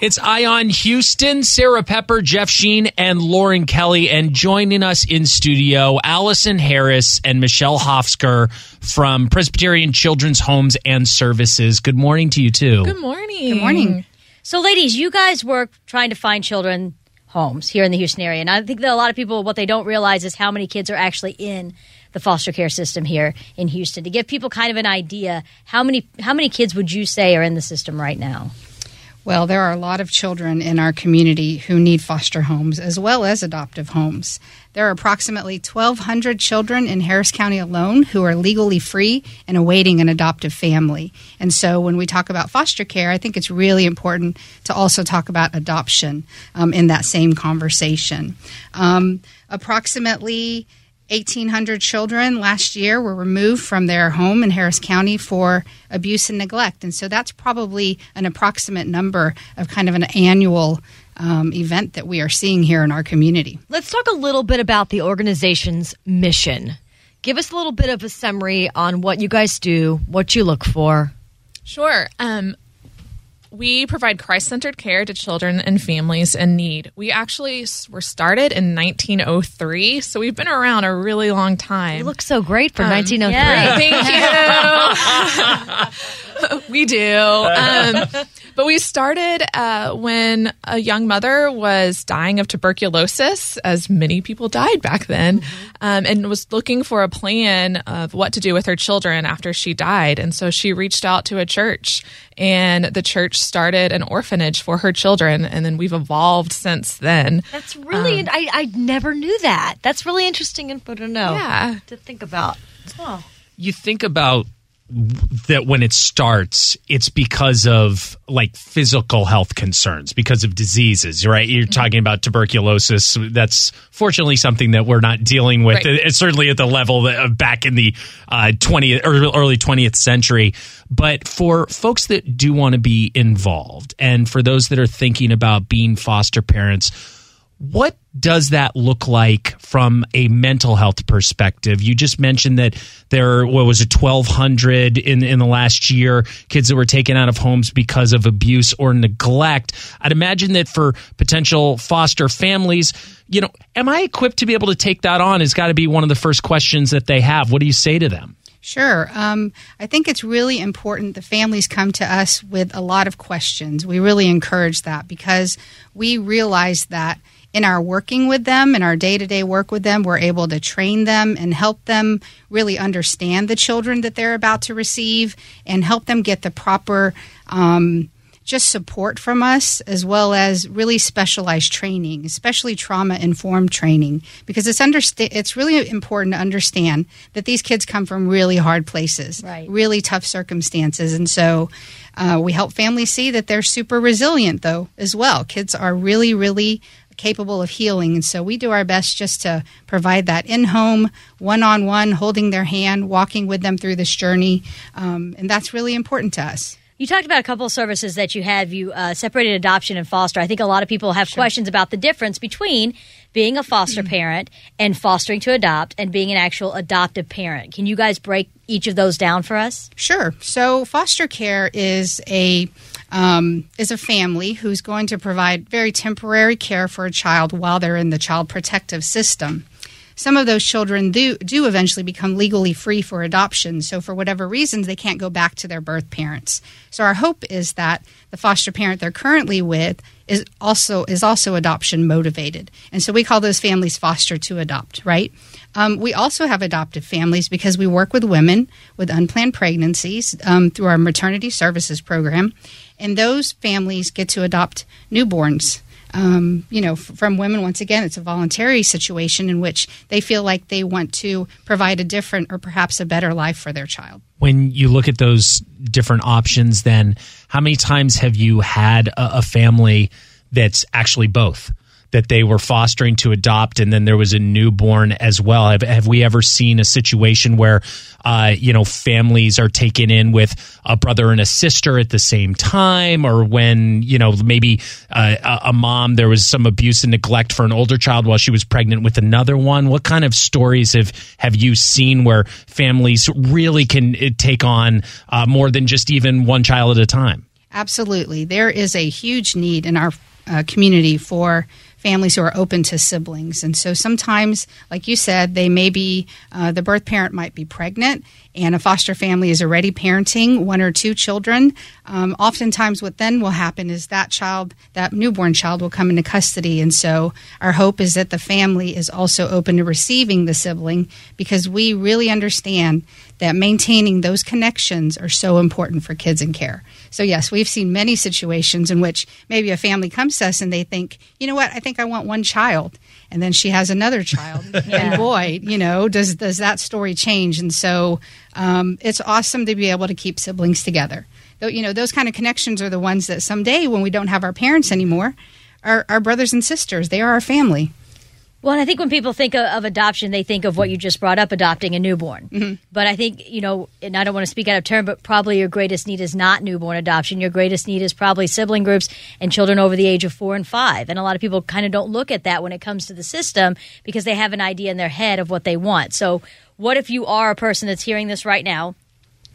It's Ion Houston, Sarah Pepper, Jeff Sheen, and Lauren Kelly. And joining us in studio, Allison Harris and Michelle Hoffsker from Presbyterian Children's Homes and Services. Good morning to you, too. Good morning. Good morning. So, ladies, you guys work trying to find children homes here in the Houston area. And I think that a lot of people, what they don't realize is how many kids are actually in the foster care system here in Houston. To give people kind of an idea, how many how many kids would you say are in the system right now? Well, there are a lot of children in our community who need foster homes as well as adoptive homes. There are approximately 1,200 children in Harris County alone who are legally free and awaiting an adoptive family. And so when we talk about foster care, I think it's really important to also talk about adoption um, in that same conversation. Um, approximately 1,800 children last year were removed from their home in Harris County for abuse and neglect. And so that's probably an approximate number of kind of an annual um, event that we are seeing here in our community. Let's talk a little bit about the organization's mission. Give us a little bit of a summary on what you guys do, what you look for. Sure. Um, we provide Christ centered care to children and families in need. We actually were started in 1903, so we've been around a really long time. You look so great for um, 1903. Yeah, thank you. we do. Um, but we started uh, when a young mother was dying of tuberculosis, as many people died back then, mm-hmm. um, and was looking for a plan of what to do with her children after she died. And so she reached out to a church, and the church started an orphanage for her children. And then we've evolved since then. That's really, um, I, I never knew that. That's really interesting info to know. Yeah. To think about. Oh. You think about that when it starts, it's because of like physical health concerns, because of diseases, right? You're mm-hmm. talking about tuberculosis. That's fortunately something that we're not dealing with, right. uh, certainly at the level that, back in the uh, 20th or early 20th century. But for folks that do want to be involved, and for those that are thinking about being foster parents, what does that look like from a mental health perspective? You just mentioned that there what was it 1200 in in the last year kids that were taken out of homes because of abuse or neglect. I'd imagine that for potential foster families, you know, am I equipped to be able to take that on? Has got to be one of the first questions that they have. What do you say to them? Sure. Um, I think it's really important the families come to us with a lot of questions. We really encourage that because we realize that in our working with them, in our day to day work with them, we're able to train them and help them really understand the children that they're about to receive and help them get the proper. Um, just support from us as well as really specialized training, especially trauma informed training, because it's understa- it's really important to understand that these kids come from really hard places, right. really tough circumstances, and so uh, we help families see that they're super resilient though as well. Kids are really really capable of healing. And so we do our best just to provide that in home, one on one, holding their hand, walking with them through this journey. Um, and that's really important to us. You talked about a couple of services that you have. You uh, separated adoption and foster. I think a lot of people have sure. questions about the difference between being a foster parent and fostering to adopt and being an actual adoptive parent. Can you guys break each of those down for us? Sure. So foster care is a um, is a family who's going to provide very temporary care for a child while they're in the child protective system some of those children do, do eventually become legally free for adoption. So, for whatever reasons, they can't go back to their birth parents. So, our hope is that the foster parent they're currently with is also is also adoption motivated, and so we call those families foster to adopt. Right. Um, we also have adoptive families because we work with women with unplanned pregnancies um, through our maternity services program, and those families get to adopt newborns um, you know, from women. Once again, it's a voluntary situation in which they feel like they want to provide a different or perhaps a better life for their child. When you look at those different options, then how many times have you had a, a family that's actually both? That they were fostering to adopt, and then there was a newborn as well. Have, have we ever seen a situation where, uh, you know, families are taken in with a brother and a sister at the same time, or when you know maybe uh, a, mom there was some abuse and neglect for an older child while she was pregnant with another one? What kind of stories have have you seen where families really can uh, take on uh, more than just even one child at a time? Absolutely. There is a huge need in our uh, community for families who are open to siblings. And so sometimes, like you said, they may be, uh, the birth parent might be pregnant and a foster family is already parenting one or two children. Um, oftentimes, what then will happen is that child, that newborn child, will come into custody. And so our hope is that the family is also open to receiving the sibling because we really understand that maintaining those connections are so important for kids in care. So, yes, we've seen many situations in which maybe a family comes to us and they think, you know what, I think I want one child. And then she has another child. And boy, you know, does, does that story change? And so um, it's awesome to be able to keep siblings together. Though, you know, those kind of connections are the ones that someday when we don't have our parents anymore, our, our brothers and sisters, they are our family. Well, and I think when people think of, of, adoption, they think of what you just brought up, adopting a newborn. Mm-hmm. But I think, you know, and I don't want to speak out of turn, but probably your greatest need is not newborn adoption. Your greatest need is probably sibling groups and children over the age of four and five. And a lot of people kind of don't look at that when it comes to the system because they have an idea in their head of what they want. So, what if you are a person that's hearing this right now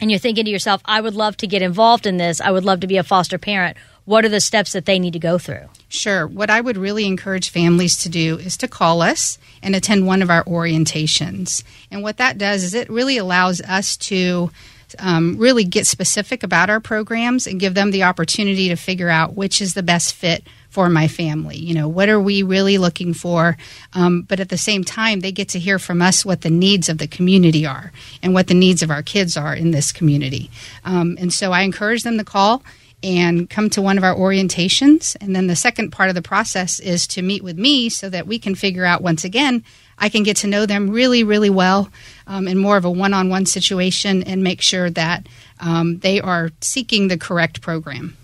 and you're thinking to yourself, I would love to get involved in this, I would love to be a foster parent? What are the steps that they need to go through? Sure. What I would really encourage families to do is to call us and attend one of our orientations. And what that does is it really allows us to um, really get specific about our programs and give them the opportunity to figure out which is the best fit for my family. You know, what are we really looking for? Um, but at the same time, they get to hear from us what the needs of the community are and what the needs of our kids are in this community. Um, and so I encourage them to call and come to one of our orientations. And then the second part of the process is to meet with me so that we can figure out once again, I can get to know them really, really well um, in more of a one on one situation and make sure that um, they are seeking the correct program.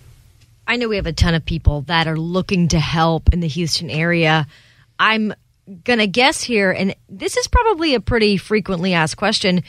I know we have a ton of people that are looking to help in the Houston area. I'm going to guess here, and this is probably a pretty frequently asked question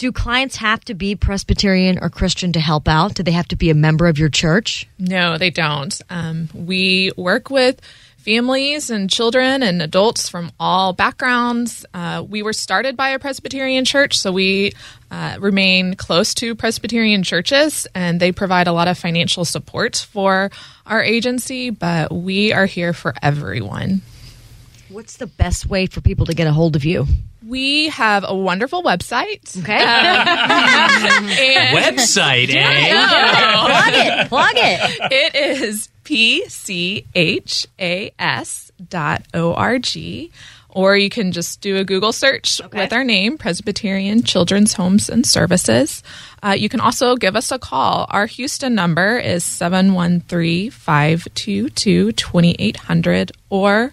do clients have to be Presbyterian or Christian to help out? Do they have to be a member of your church? No, they don't. Um, we work with families and children and adults from all backgrounds. Uh, we were started by a Presbyterian church, so we uh, remain close to Presbyterian churches, and they provide a lot of financial support for our agency, but we are here for everyone. What's the best way for people to get a hold of you? We have a wonderful website. Okay. Um, website, eh? Plug it. Plug it. It is pchas dot org. Or you can just do a Google search okay. with our name, Presbyterian Children's Homes and Services. Uh, you can also give us a call. Our Houston number is 713 522 2800 or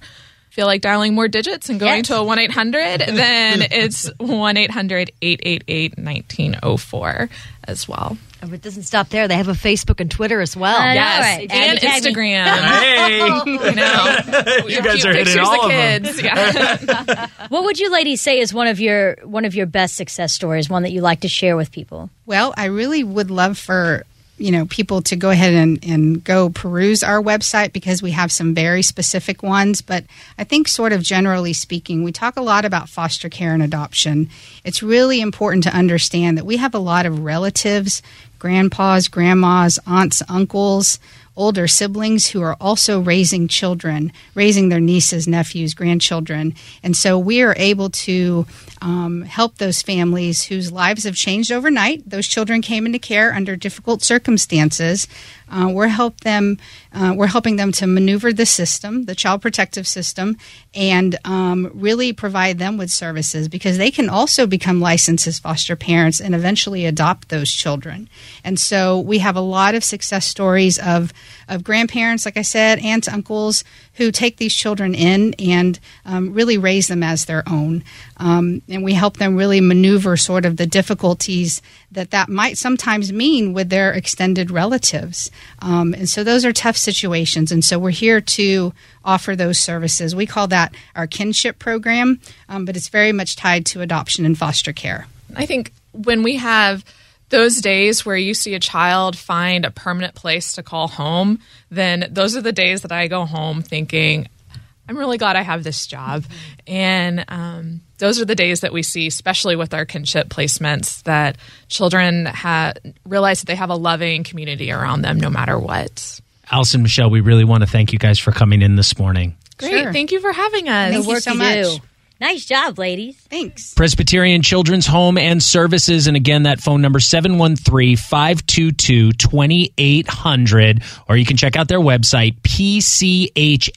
feel like dialing more digits and going yes. to a 1 800, then it's 1 800 888 1904 as well. Oh, it doesn't stop there. They have a Facebook and Twitter as well. Uh, yes, right. and, and Instagram. hey, you know, you guys are hitting all of kids. Yeah. what would you ladies say is one of your one of your best success stories? One that you like to share with people? Well, I really would love for you know people to go ahead and, and go peruse our website because we have some very specific ones. But i think sort of generally speaking we talk a lot about foster care and adoption. It's really important to understand that we have a lot of relatives grandpas grandmas aunts uncles older siblings who are also raising children, raising their nieces, nephews, grandchildren. And so we are able to um, help those families whose lives have changed overnight. Those children came into care under difficult circumstances. Uh, we're help them. Uh, we're helping them to maneuver the system, the child protective system, and um, really provide them with services because they can also become licensed as foster parents and eventually adopt those children. And so we have a lot of success stories of of grandparents, like I said, aunts, uncles who take these children in and um, really raise them as their own. Um, and we help them really maneuver sort of the difficulties that that might sometimes mean with their extended relatives. Um, and so those are tough situations. And so we're here to offer those services. We call that our kinship program, um, but it's very much tied to adoption and foster care. I think when we have those days where you see a child find a permanent place to call home, then those are the days that I go home thinking, I'm really glad I have this job. And um, those are the days that we see, especially with our kinship placements, that children ha- realize that they have a loving community around them no matter what. Allison, Michelle, we really want to thank you guys for coming in this morning. Great. Sure. Thank you for having us. Thank the you so much. do. Nice job, ladies. Thanks. Presbyterian Children's Home and Services. And again, that phone number 713-522-2800. Or you can check out their website, pchas.org.